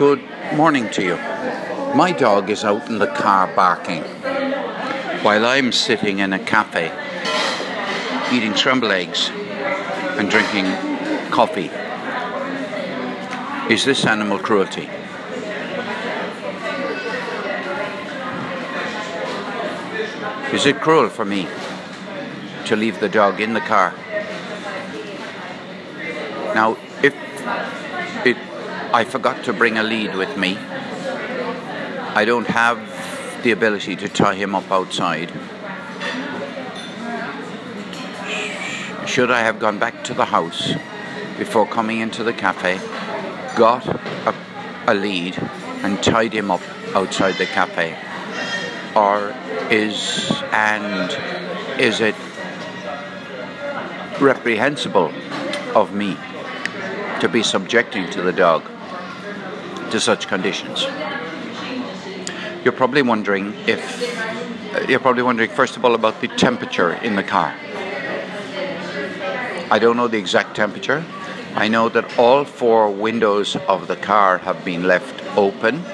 Good morning to you. My dog is out in the car barking while I'm sitting in a cafe eating scrambled eggs and drinking coffee. Is this animal cruelty? Is it cruel for me to leave the dog in the car? Now, if it, I forgot to bring a lead with me, I don't have the ability to tie him up outside. Should I have gone back to the house before coming into the cafe, got a, a lead, and tied him up outside the cafe? Or is and is it reprehensible of me to be subjecting to the dog to such conditions? You're probably wondering if uh, you're probably wondering first of all about the temperature in the car. I don't know the exact temperature. I know that all four windows of the car have been left open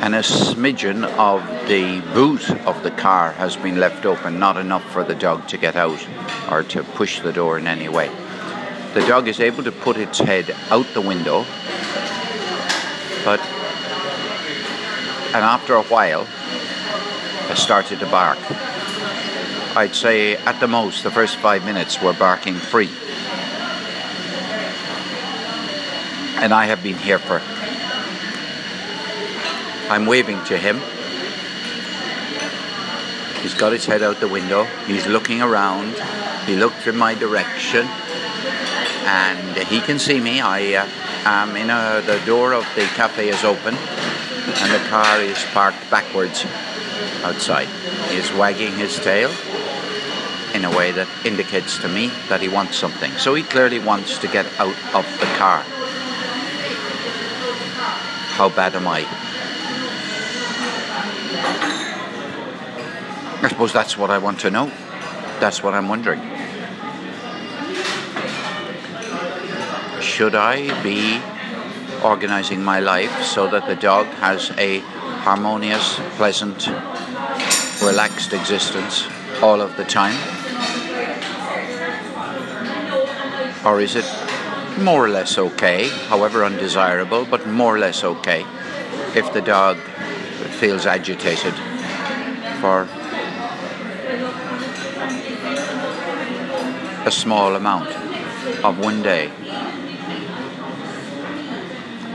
and a smidgen of the boot of the car has been left open, not enough for the dog to get out or to push the door in any way. The dog is able to put its head out the window, but and after a while I started to bark. I'd say at the most the first five minutes were barking free. And I have been here for I'm waving to him. He's got his head out the window. He's looking around. He looked in my direction, and he can see me. I uh, am in a, the door of the cafe is open, and the car is parked backwards outside. He is wagging his tail in a way that indicates to me that he wants something. So he clearly wants to get out of the car. How bad am I? I suppose that's what I want to know. That's what I'm wondering. Should I be organizing my life so that the dog has a harmonious, pleasant, relaxed existence all of the time? Or is it more or less okay, however undesirable, but more or less okay, if the dog feels agitated for a small amount of one day.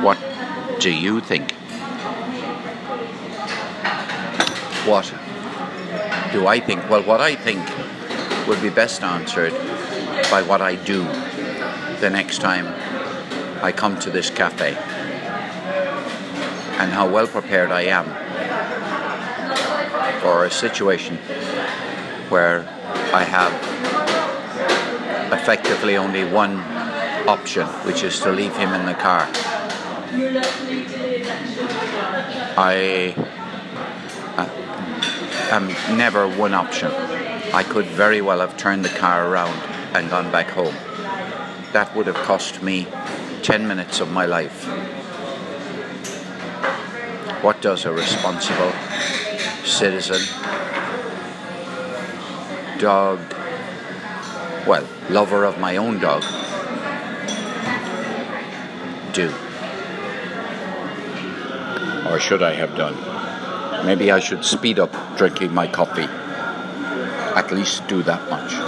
What do you think? What do I think? Well, what I think would be best answered by what I do the next time I come to this cafe and how well prepared I am for a situation where I have effectively only one option, which is to leave him in the car. I am never one option. I could very well have turned the car around and gone back home. That would have cost me 10 minutes of my life. What does a responsible citizen, dog, well, lover of my own dog, do? Or should I have done? Maybe I should speed up drinking my coffee. At least do that much.